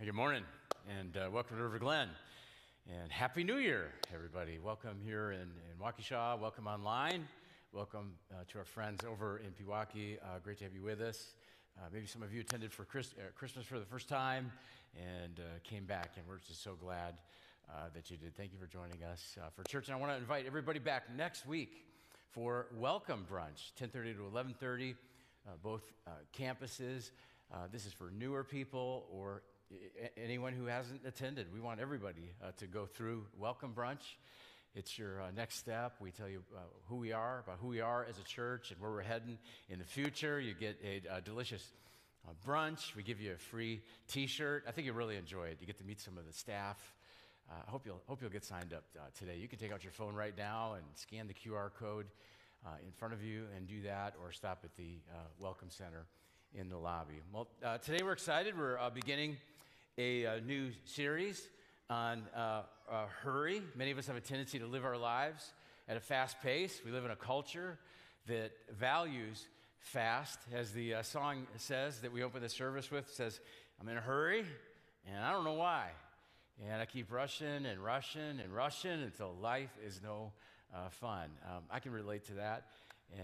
Good morning, and uh, welcome to River Glen. And Happy New Year, everybody. Welcome here in, in Waukesha. Welcome online. Welcome uh, to our friends over in Pewaukee. Uh, great to have you with us. Uh, maybe some of you attended for Christ- uh, Christmas for the first time and uh, came back, and we're just so glad that you did. Thank you for joining us for church. And I want to invite everybody back next week for welcome brunch, 10:30 to 11:30, both campuses. this is for newer people or anyone who hasn't attended. We want everybody uh, to go through Welcome Brunch. It's your uh, next step. We tell you uh, who we are, about who we are as a church, and where we're heading in the future. You get a, a delicious uh, brunch. We give you a free T-shirt. I think you'll really enjoy it. You get to meet some of the staff. Uh, I hope you'll hope you'll get signed up uh, today. You can take out your phone right now and scan the QR code in front of you and do that, or stop at the Welcome Center in the lobby. Well, today we're excited. We're beginning a, a, new series on uh, uh, hurry. Many of us have a tendency to live our lives at a fast pace. We live in a culture that values fast, as the uh, song says that we open the service with says, I'm in a hurry, and I don't know why. And I keep rushing and rushing and rushing until life is no uh, fun. Um, I can relate to that,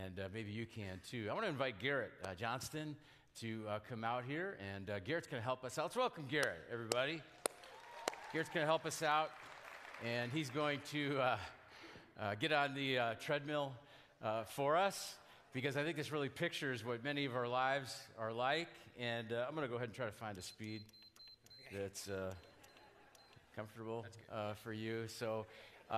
and uh, maybe you can too. I want to invite Garrett uh, Johnston to uh, come out here, and uh, Garrett's going to help us out. Let's welcome Garrett, everybody. Garrett's going to help us out, and he's going to uh, uh get on the uh, treadmill uh, for us because I think this really pictures what many of our lives are like. And I'm going to go ahead and try to find a speed that's comfortable for you. So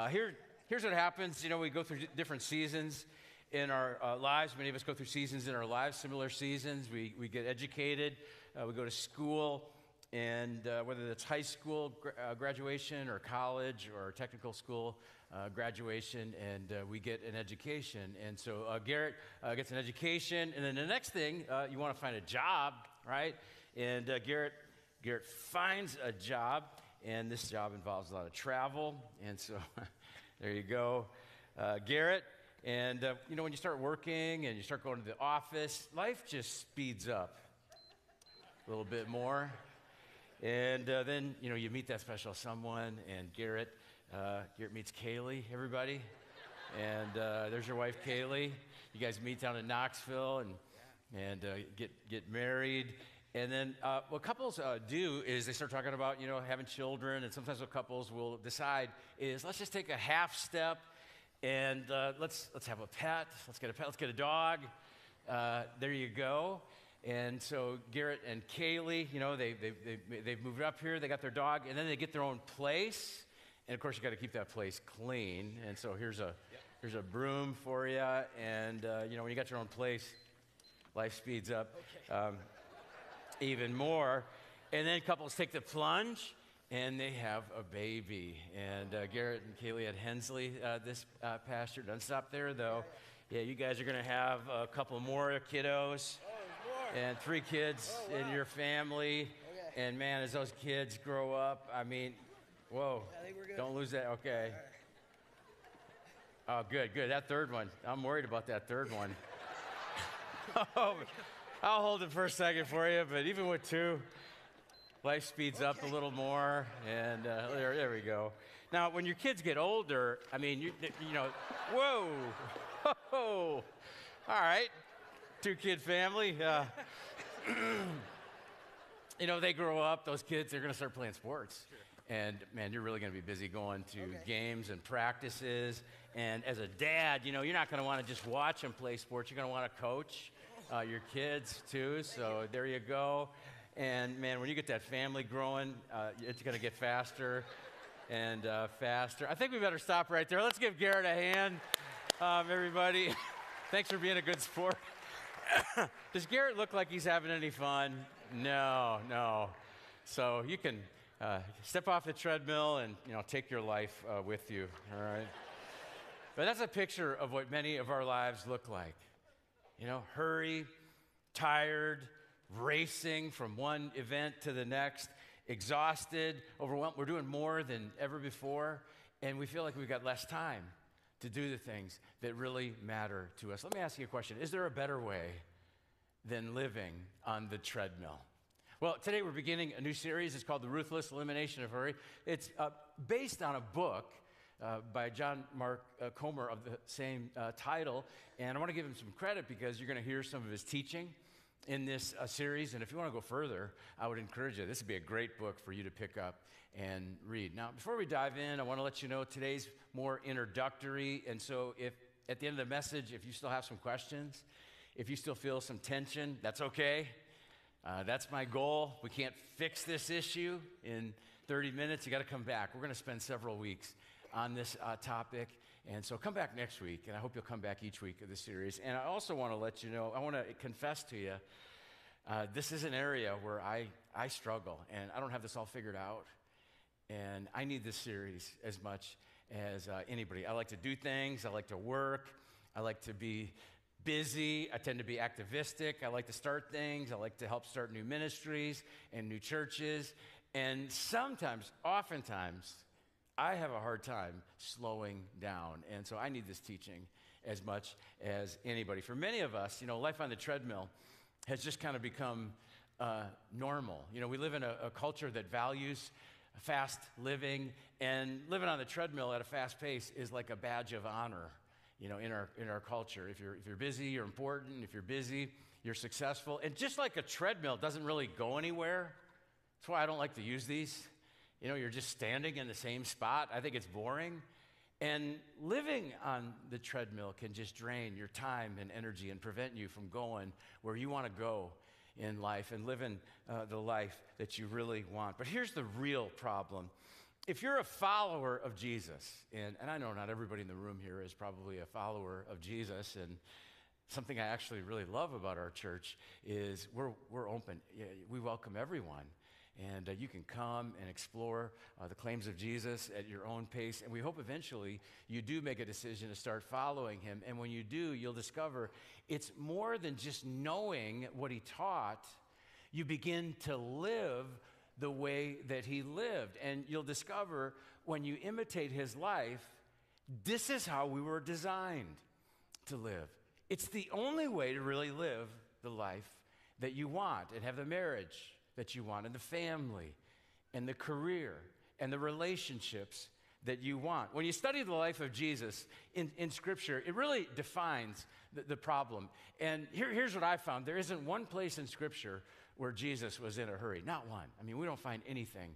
here, here's what happens. You know, we go through different seasons in our uh, lives. Many of us go through seasons in our lives, similar seasons. We, we get educated, uh, we go to school, and uh, whether that's high school gra- uh, graduation or college or technical school uh, graduation, and uh, we get an education. And so Garrett gets an education, and then the next thing, you want to find a job, right? And Garrett, Garrett finds a job, and this job involves a lot of travel. And so there you go. Garrett, and, uh, you know, when you start working and you start going to the office, life just speeds up a little bit more. And uh, then, you know, you meet that special someone, and Garrett, uh, Garrett meets Kaylee, everybody. And uh, there's your wife, Kaylee. You guys meet down in Knoxville and, and uh, get, get married. And then uh, what couples uh, do is they start talking about, you know, having children. And sometimes what couples will decide is let's just take a half step and uh, let's, let's have a pet. Let's get a pet. Let's get a dog. Uh, there you go. And so Garrett and Kaylee, you know, they, they, they, they've moved up here. They got their dog, and then they get their own place. And of course, you got to keep that place clean. And so here's a, yep. here's a broom for you. And, uh, you know, when you got your own place, life speeds up okay. um, even more. And then couples take the plunge and they have a baby. And uh, Garrett and Kaylee at Hensley uh, this uh, pastor. Doesn't stop there though. Yeah, you guys are going to have a couple more kiddos oh, and three kids oh, wow. in your family. Okay. And man, as those kids grow up, I mean, whoa, don't lose that. Okay. Oh, good, good. That third one, I'm worried about that third one. oh, I'll hold it for a second for you, but even with two, life speeds okay. up a little more, and uh, there, there we go. Now, when your kids get older, I mean, you, you know, whoa, whoa, all right, two kid family. Uh, you know, they grow up, those kids, they're going to start playing sports. Sure. And man, you're really going to be busy going to okay. games and practices. And as a dad, you know, you're not going to want to just watch them play sports. You're going to want to coach uh, your kids too. So there you go. And man, when you get that family growing, uh, it's going to get faster and uh, faster. I think we better stop right there. Let's give Garrett a hand, um, everybody. Thanks for being a good sport. Does Garrett look like he's having any fun? No, no. So you can uh, step off the treadmill and you know take your life uh, with you. All right. But that's a picture of what many of our lives look like. You know, hurry, tired, racing from one event to the next, exhausted, overwhelmed. We're doing more than ever before, and we feel like we've got less time to do the things that really matter to us. Let me ask you a question Is there a better way than living on the treadmill? Well, today we're beginning a new series. It's called The Ruthless Elimination of Hurry. It's uh, based on a book uh, by John Mark uh, Comer of the same uh, title. And I want to give him some credit because you're going to hear some of his teaching in this uh, series. And if you want to go further, I would encourage you. This would be a great book for you to pick up and read. Now, before we dive in, I want to let you know today's more introductory. And so, if at the end of the message, if you still have some questions, if you still feel some tension, that's okay. Uh, that's my goal. We can't fix this issue in 30 minutes. You got to come back. We're going to spend several weeks on this uh, topic. And so come back next week, and I hope you'll come back each week of the series. And I also want to let you know, I want to confess to you, uh, this is an area where I, I struggle, and I don't have this all figured out. And I need this series as much as uh, anybody. I like to do things, I like to work, I like to be busy. I tend to be activistic. I like to start things. I like to help start new ministries and new churches. And sometimes, oftentimes, I have a hard time slowing down. And so I need this teaching as much as anybody. For many of us, you know, life on the treadmill has just kind of become uh, normal. You know, we live in a, a culture that values fast living, and living on the treadmill at a fast pace is like a badge of honor you know, in our, in our culture. If you're, if you're busy, you're important. If you're busy, you're successful. And just like a treadmill doesn't really go anywhere, that's why I don't like to use these. You know, you're just standing in the same spot. I think it's boring. And living on the treadmill can just drain your time and energy and prevent you from going where you want to go in life and living uh, the life that you really want. But here's the real problem if you're a follower of Jesus, and, and I know not everybody in the room here is probably a follower of Jesus, and something I actually really love about our church is we're, we're open. We welcome everyone. And uh, you can come and explore uh, the claims of Jesus at your own pace. And we hope eventually you do make a decision to start following him. And when you do, you'll discover it's more than just knowing what he taught. You begin to live the way that he lived. And you'll discover when you imitate his life, this is how we were designed to live. It's the only way to really live the life that you want and have the marriage that you want and the family and the career and the relationships that you want. When you study the life of Jesus in, in Scripture, it really defines the, the problem. And here, here's what I found there isn't one place in Scripture where Jesus was in a hurry. Not one. I mean, we don't find anything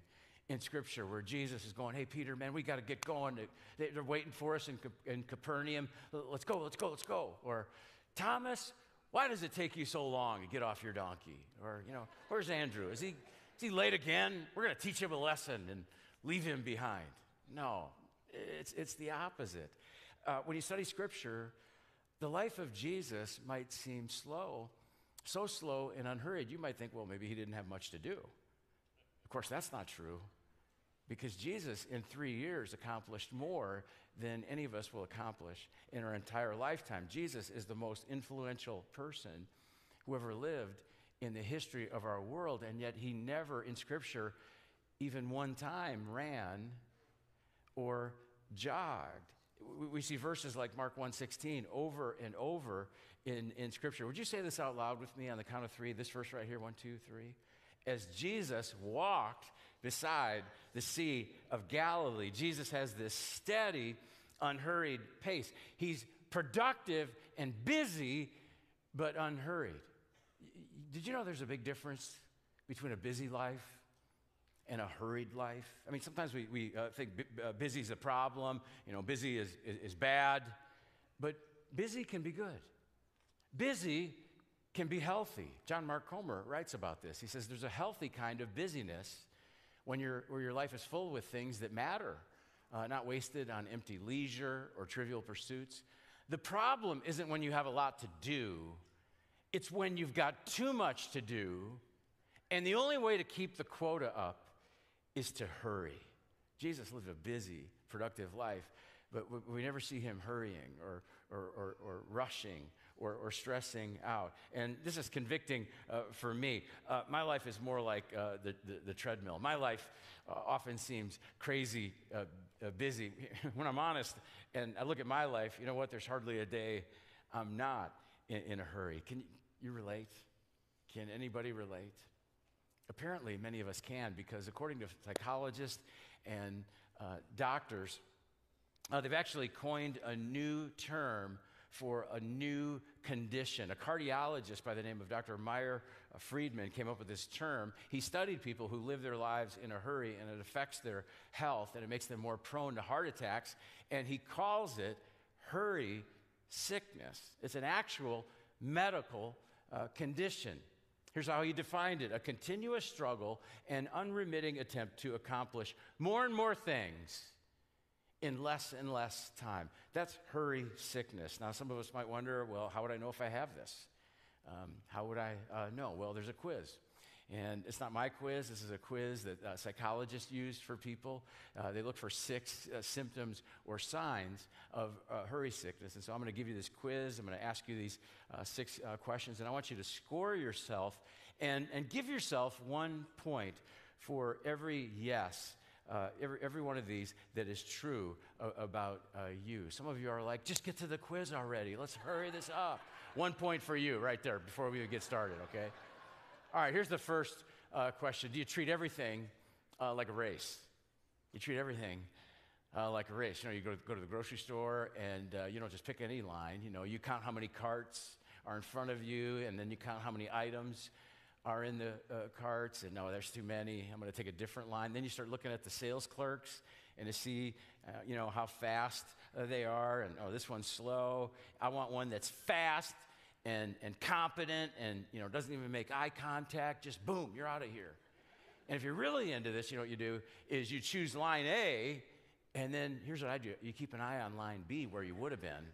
in Scripture where Jesus is going, hey, Peter, man, we got to get going. They're waiting for us in, in Capernaum. Let's go, let's go, let's go. Or, Thomas, why does it take you so long to get off your donkey? Or, you know, where's Andrew? Is he, is he late again? We're going to teach him a lesson and leave him behind. No, it's, it's the opposite. Uh, when you study Scripture, the life of Jesus might seem slow, so slow and unhurried, you might think, well, maybe he didn't have much to do. Of course, that's not true because Jesus, in three years, accomplished more than any of us will accomplish in our entire lifetime. Jesus is the most influential person who ever lived in the history of our world, and yet he never, in Scripture, even one time ran or jogged. We, see verses like Mark 1:16 over and over in, in Scripture. Would you say this out loud with me on the count of three? This verse right here one, two, three. As Jesus walked beside the Sea of Galilee, Jesus has this steady, unhurried pace. He's productive and busy, but unhurried. Did you know there's a big difference between a busy life and a hurried life? I mean, sometimes we, we uh, think uh, busy is a problem, you know, busy is, is, is bad, but busy can be good. Busy can be healthy. John Mark Comer writes about this. He says there's a healthy kind of busyness when your, where your life is full with things that matter, uh, not wasted on empty leisure or trivial pursuits. The problem isn't when you have a lot to do, it's when you've got too much to do, and the only way to keep the quota up is to hurry. Jesus lived a busy, productive life, but we never see him hurrying or, or, or, or rushing or, or stressing out. And this is convicting uh, for me. Uh, my life is more like uh, the, the, the, treadmill. My life uh, often seems crazy uh, busy. when I'm honest and I look at my life, you know what? There's hardly a day I'm not in, in a hurry. Can you relate? Can anybody relate? Apparently, many of us can because, according to psychologists and uh, doctors, uh, they've actually coined a new term for a new condition. A cardiologist by the name of Dr. Meyer Friedman came up with this term. He studied people who live their lives in a hurry and it affects their health and it makes them more prone to heart attacks. And he calls it hurry sickness. It's an actual medical uh, condition. Here's how he defined it a continuous struggle and unremitting attempt to accomplish more and more things in less and less time. That's hurry sickness. Now, some of us might wonder well, how would I know if I have this? Um, how would I uh, know? Well, there's a quiz. And it's not my quiz, this is a quiz that uh, psychologists use for people. Uh, they look for six uh, symptoms or signs of uh, hurry sickness. And so I'm going to give you this quiz. I'm going to ask you these uh, six questions, and I want you to score yourself and, and give yourself one point for every yes uh, every, every one of these that is true uh, about uh, you. Some of you are like, just get to the quiz already. Let's hurry this up. One point for you right there before we get started, okay? All right, here's the first uh, question Do you treat everything uh, like a race? You treat everything uh, like a race. You know, you go, go to the grocery store and you don't just pick any line. You know, you count how many carts are in front of you, and then you count how many items are in the uh, carts, and no, there's too many. I'm going to take a different line. Then you start looking at the sales clerks and to see, uh, you know, how fast uh, they are, and oh, this one's slow. I want one that's fast and and competent, and you know, doesn't even make eye contact. Just boom, you're out of here. And if you're really into this, you know what you do is you choose line A, and then here's what I do: you keep an eye on line B where you would have been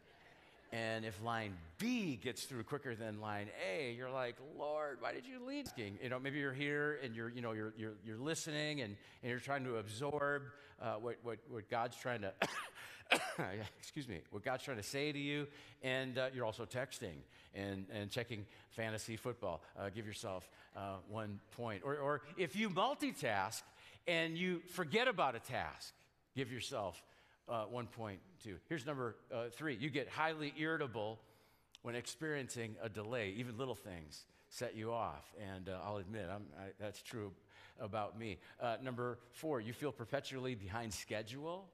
and if line B gets through quicker than line A, you're like, Lord, why did you lead? You know, maybe you're here and you're, you know, you're, you're, you're listening and, and you're trying to absorb uh, what, what, what God's trying to, excuse me, what God's trying to say to you. And uh, you're also texting and, and checking fantasy football. Uh, give yourself uh, one point. Or, or if you multitask and you forget about a task, give yourself uh, 1.2. Here's number uh, three you get highly irritable when experiencing a delay, even little things set you off. And uh, I'll admit, I, that's true about me. Uh, number four, you feel perpetually behind schedule.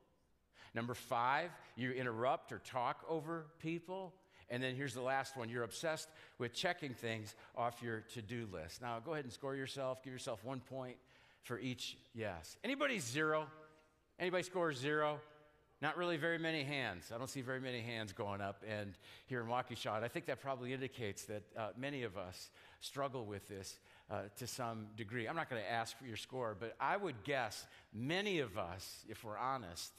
Number five, you interrupt or talk over people. And then here's the last one you're obsessed with checking things off your to do list. Now, go ahead and score yourself. Give yourself one point for each yes. Anybody zero? Anybody score zero? Not really very many hands. I don't see very many hands going up and here in Waukesha. And I think that probably indicates that uh, many of us struggle with this uh, to some degree. I'm not going to ask for your score, but I would guess many of us, if we're honest,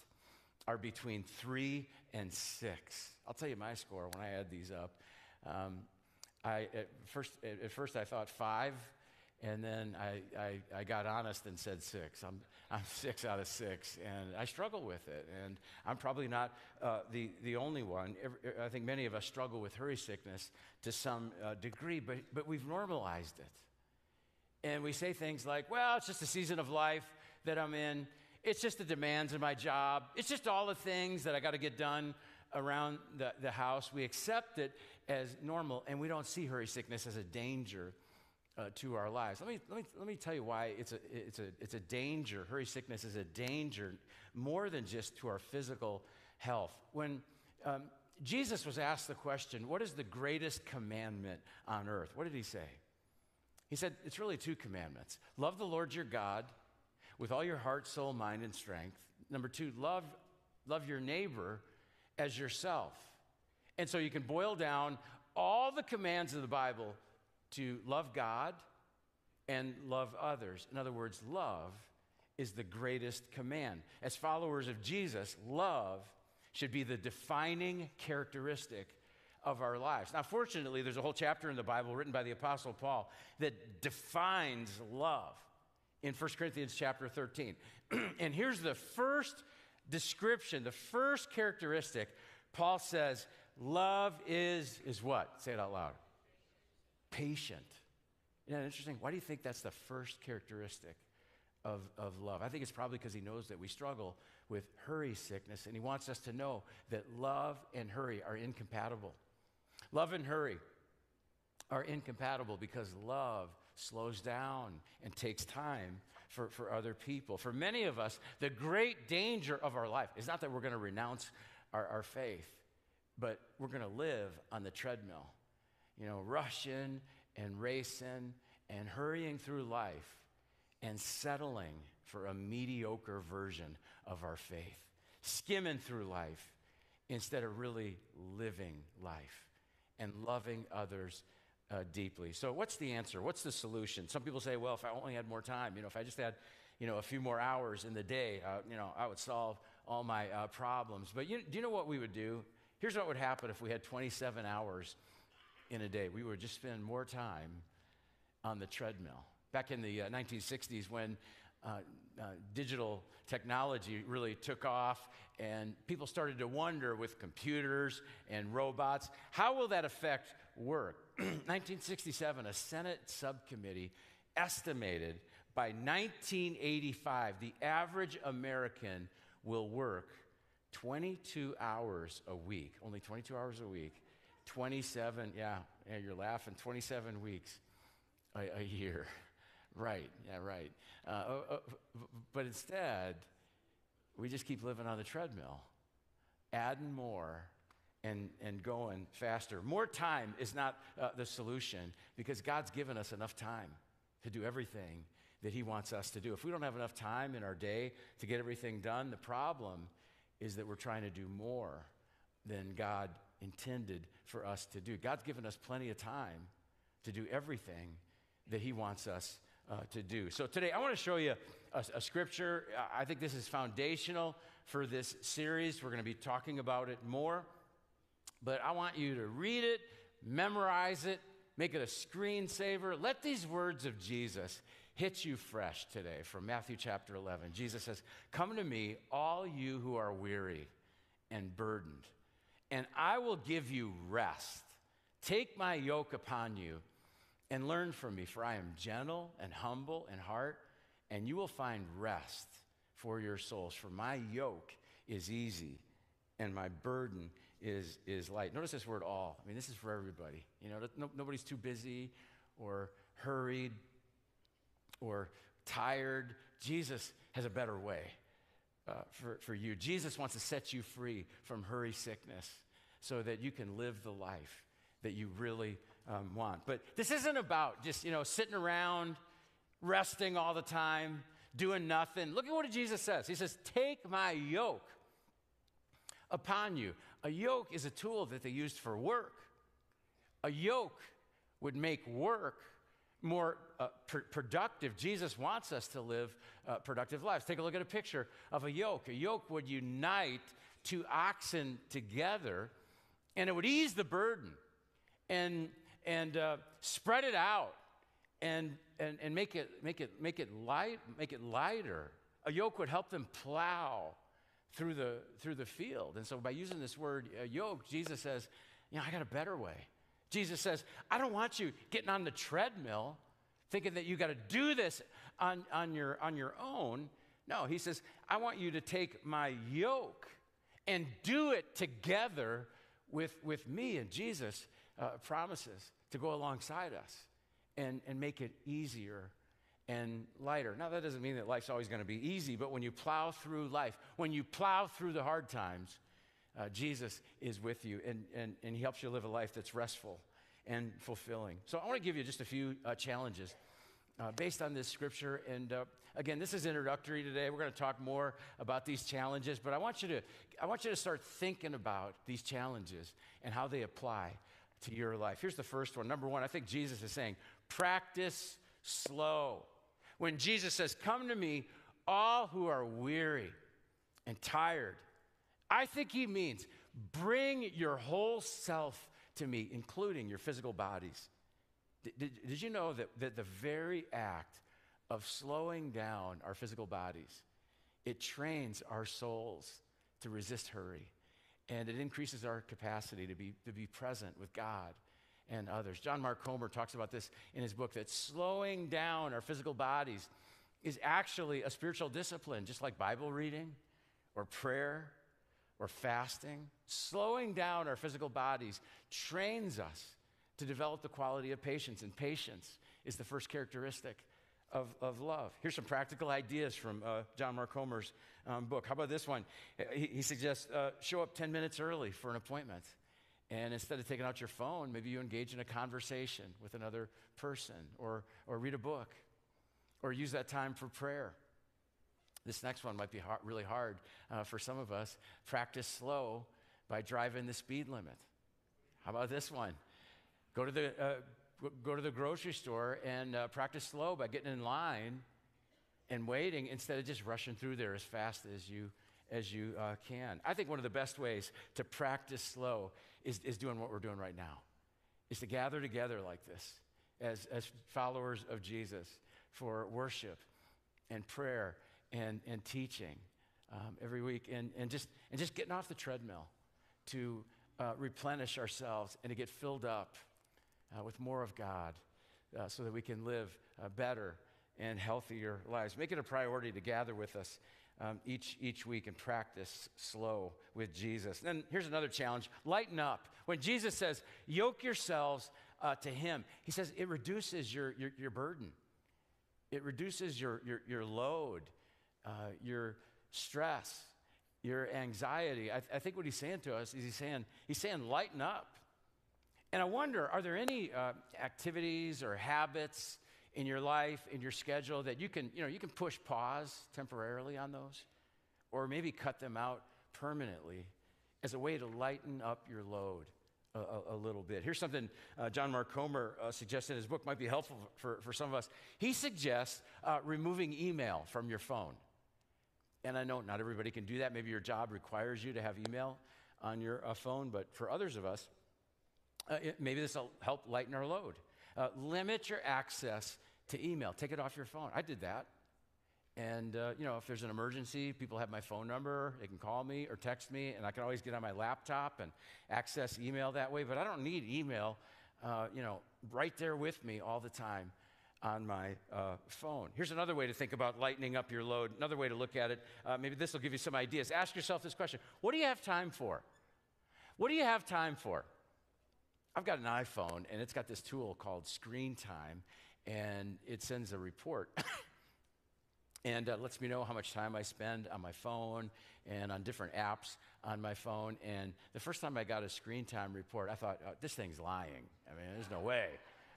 are between three and six. I'll tell you my score when I add these up. Um, I, at, first, at first, I thought five. And then I, I, I, got honest and said six. I'm, I'm six out of six, and I struggle with it. And I'm probably not uh, the, the only one. I think many of us struggle with hurry sickness to some uh, degree, but, but we've normalized it. And we say things like, well, it's just a season of life that I'm in. It's just the demands of my job. It's just all the things that I got to get done around the, the house. We accept it as normal, and we don't see hurry sickness as a danger uh, to our lives. Let me, let, me, let me tell you why it's a, it's, a, it's a danger. Hurry sickness is a danger more than just to our physical health. When um, Jesus was asked the question, What is the greatest commandment on earth? What did he say? He said, It's really two commandments love the Lord your God with all your heart, soul, mind, and strength. Number two, love, love your neighbor as yourself. And so you can boil down all the commands of the Bible to love God and love others. In other words, love is the greatest command. As followers of Jesus, love should be the defining characteristic of our lives. Now, fortunately, there's a whole chapter in the Bible written by the Apostle Paul that defines love in 1 Corinthians chapter 13. and here's the first description, the first characteristic. Paul says, love is is what? Say it out loud patient. Isn't that interesting? Why do you think that's the first characteristic of, of love? I think it's probably because he knows that we struggle with hurry sickness, and he wants us to know that love and hurry are incompatible. Love and hurry are incompatible because love slows down and takes time for, for other people. For many of us, the great danger of our life is not that we're going to renounce our, our faith, but we're going to live on the treadmill, you know, rushing and racing and hurrying through life and settling for a mediocre version of our faith, skimming through life instead of really living life and loving others uh, deeply. So, what's the answer? What's the solution? Some people say, well, if I only had more time, you know, if I just had, you know, a few more hours in the day, uh, you know, I would solve all my uh, problems. But you, do you know what we would do? Here's what would happen if we had 27 hours in a day. We would just spend more time on the treadmill. Back in the 1960s, uh, when uh, uh, digital technology really took off, and people started to wonder with computers and robots, how will that affect work? 1967, a Senate subcommittee estimated by 1985 the average American will work 22 hours a week, only 22 hours a week, 27, yeah, yeah you're laughing, 27 weeks a, a year. Right, yeah, right. Uh, uh, but instead, we just keep living on the treadmill, adding more and, and going faster. More time is not uh, the solution because God's given us enough time to do everything that He wants us to do. If we don't have enough time in our day to get everything done, the problem is that we're trying to do more than God intended for us to do. God's given us plenty of time to do everything that He wants us uh, to do. So today I want to show you a, a, scripture. I think this is foundational for this series. We're going to be talking about it more. But I want you to read it, memorize it, make it a screensaver. Let these words of Jesus hit you fresh today from Matthew chapter 11. Jesus says, Come to me, all you who are weary and burdened, and I will give you rest. Take my yoke upon you and learn from me, for I am gentle and humble in heart, and you will find rest for your souls. For my yoke is easy and my burden is, is light. Notice this word all. I mean, this is for everybody. You know, no, nobody's too busy or hurried or tired. Jesus has a better way uh, for, for you. Jesus wants to set you free from hurry sickness so that you can live the life that you really um, want. But this isn't about just, you know, sitting around, resting all the time, doing nothing. Look at what Jesus says. He says, Take my yoke upon you. A yoke is a tool that they used for work. A yoke would make work more uh, pr- productive. Jesus wants us to live uh, productive lives. Take a look at a picture of a yoke. A yoke would unite two oxen together and it would ease the burden and, and uh, spread it out and, and, and make, it, make, it, make, it light, make it lighter. A yoke would help them plow through the, through the field. And so by using this word uh, yoke, Jesus says, you know, I got a better way. Jesus says, I don't want you getting on the treadmill thinking that you got to do this on, on, your, on your own. No, he says, I want you to take my yoke and do it together with, with me. And Jesus uh, promises to go alongside us and, and make it easier and lighter. Now, that doesn't mean that life's always going to be easy, but when you plow through life, when you plow through the hard times, uh, Jesus is with you and, and, and He helps you live a life that's restful and fulfilling. So, I want to give you just a few uh, challenges uh, based on this scripture. And uh, again, this is introductory today. We're going to talk more about these challenges, but I want you to I want you to start thinking about these challenges and how they apply to your life. Here's the first one. Number one, I think Jesus is saying, practice slow. When Jesus says, Come to me, all who are weary and tired, I think he means bring your whole self to me, including your physical bodies. Did, did, did, you know that, that the very act of slowing down our physical bodies, it trains our souls to resist hurry and it increases our capacity to be, to be present with God and others. John Mark Comer talks about this in his book that slowing down our physical bodies is actually a spiritual discipline, just like Bible reading or prayer or fasting. Slowing down our physical bodies trains us to develop the quality of patience, and patience is the first characteristic of, of love. Here's some practical ideas from uh, John Mark Comer's um, book. How about this one? He, he suggests uh, show up 10 minutes early for an appointment. And instead of taking out your phone, maybe you engage in a conversation with another person or, or read a book or use that time for prayer. This next one might be hard, really hard uh, for some of us. Practice slow by driving the speed limit. How about this one? Go to the, uh, go to the grocery store and uh, practice slow by getting in line and waiting instead of just rushing through there as fast as you, as you uh, can. I think one of the best ways to practice slow is, is doing what we're doing right now, is to gather together like this as, as followers of Jesus for worship and prayer and, and teaching um, every week and, and, just, and just getting off the treadmill to uh, replenish ourselves and to get filled up uh, with more of God uh, so that we can live uh, better and healthier lives. Make it a priority to gather with us um, each, each week and practice slow with Jesus. And then here's another challenge lighten up. When Jesus says, yoke yourselves uh, to Him, He says it reduces your, your, your burden, it reduces your, your, your load, uh, your stress, your anxiety. I, th- I, think what He's saying to us is He's saying, He's saying, lighten up. And I wonder, are there any uh, activities or habits in your life, in your schedule, that you can, you know, you can push pause temporarily on those, or maybe cut them out permanently as a way to lighten up your load a, a, little bit. Here's something uh, John Mark Comer uh, suggested in his book might be helpful for, for some of us. He suggests uh, removing email from your phone. And I know not everybody can do that. Maybe your job requires you to have email on your uh, phone, but for others of us, uh, it, maybe this will help lighten our load. Uh, limit your access to email. Take it off your phone. I did that. And, uh, you know, if there's an emergency, people have my phone number. They can call me or text me, and I can always get on my laptop and access email that way. But I don't need email, uh, you know, right there with me all the time on my uh, phone. Here's another way to think about lightening up your load. Another way to look at it. Uh, maybe this will give you some ideas. Ask yourself this question What do you have time for? What do you have time for? I've got an iPhone, and it's got this tool called Screen Time, and it sends a report. and uh, lets me know how much time I spend on my phone and on different apps on my phone. And the first time I got a screen time report, I thought, oh, this thing's lying. I mean, there's no way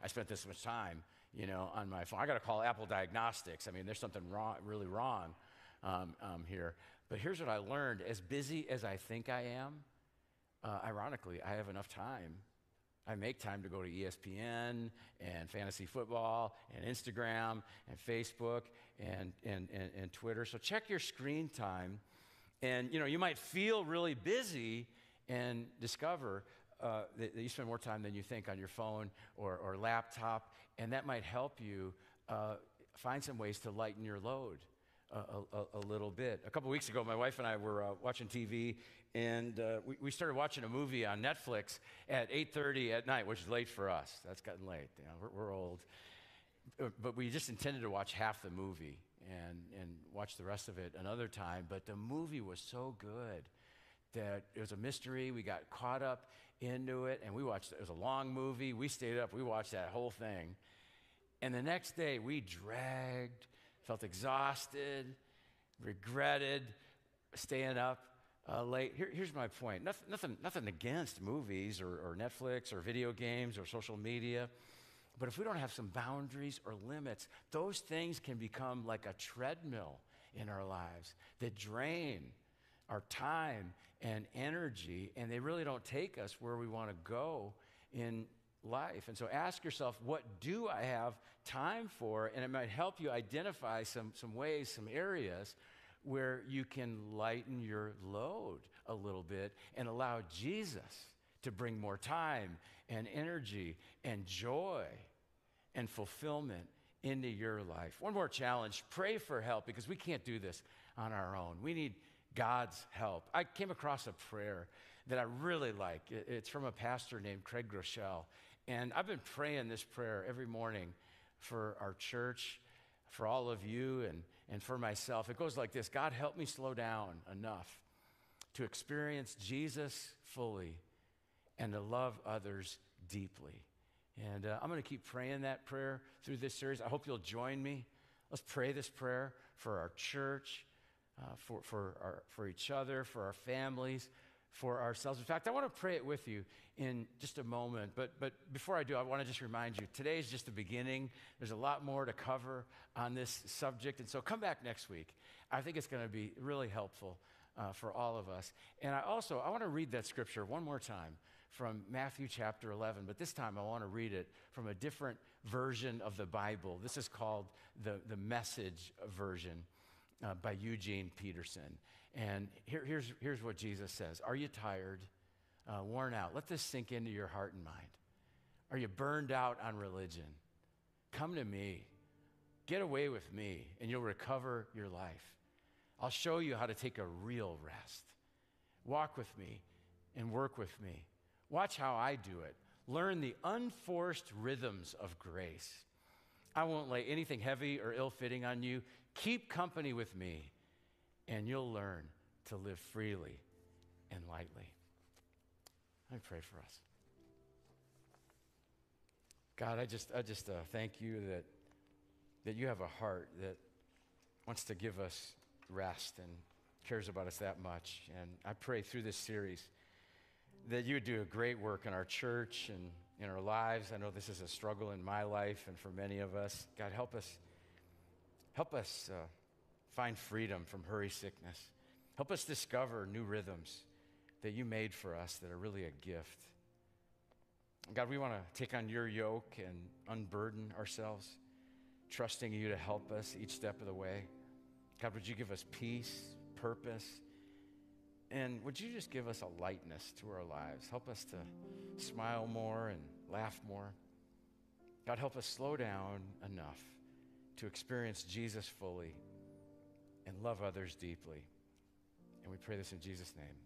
I spent this much time, you know, on my phone. I got to call Apple Diagnostics. I mean, there's something wrong, really wrong um, um, here. But here's what I learned: as busy as I think I am, uh, ironically, I have enough time I make time to go to ESPN and fantasy football and Instagram and Facebook and, and, and, and, Twitter. So check your screen time. And you know, you might feel really busy and discover uh, that, you spend more time than you think on your phone or, or laptop, and that might help you uh, find some ways to lighten your load. A, a, a, little bit. A couple weeks ago, my wife and I were uh, watching TV, and uh, we, we started watching a movie on Netflix at 8.30 at night, which is late for us. That's gotten late. You know, we're, we're old. Uh, but we just intended to watch half the movie and, and watch the rest of it another time. But the movie was so good that it was a mystery. We got caught up into it, and we watched it. Was a long movie. We stayed up. We watched that whole thing. And the next day, we dragged, felt exhausted, regretted staying up uh, late. Here, here's my point nothing, nothing, nothing against movies or, or Netflix or video games or social media. But if we don't have some boundaries or limits, those things can become like a treadmill in our lives that drain our time and energy, and they really don't take us where we want to go in life. And so ask yourself, what do I have time for? And it might help you identify some, some ways, some areas where you can lighten your load a little bit and allow Jesus to bring more time and energy and joy and fulfillment into your life. One more challenge pray for help because we can't do this on our own. We need God's help. I came across a prayer that I really like. It's from a pastor named Craig Groeschel. And I've been praying this prayer every morning for our church, for all of you, and and for myself. It goes like this God, help me slow down enough to experience Jesus fully and to love others deeply And uh, I'm going to keep praying that prayer through this series. I hope you'll join me. Let's pray this prayer for our church, uh, for, for, our, for each other, for our families, for ourselves. In fact, I want to pray it with you in just a moment. But, but before I do, I want to just remind you today is just the beginning. There's a lot more to cover on this subject. And so come back next week. I think it's going to be really helpful uh, for all of us. And I also, I want to read that scripture one more time from Matthew chapter 11, but this time I want to read it from a different version of the Bible. This is called the, the message version uh, by Eugene Peterson. And here, here's, here's what Jesus says Are you tired, uh, worn out? Let this sink into your heart and mind. Are you burned out on religion? Come to me. Get away with me, and you'll recover your life. I'll show you how to take a real rest. Walk with me and work with me. Watch how I do it. Learn the unforced rhythms of grace. I won't lay anything heavy or ill fitting on you. Keep company with me, and you'll learn to live freely and lightly. I pray for us. God, I just, I just uh, thank you that, that you have a heart that wants to give us rest and cares about us that much. And I pray through this series that you would do a great work in our church and in our lives. I know this is a struggle in my life and for many of us. God, help us, help us uh, find freedom from hurry sickness. Help us discover new rhythms that you made for us that are really a gift. God, we want to take on your yoke and unburden ourselves, trusting you to help us each step of the way. God, would you give us peace, purpose, and would you just give us a lightness to our lives? Help us to smile more and laugh more. God, help us slow down enough to experience Jesus fully and love others deeply. And we pray this in Jesus' name.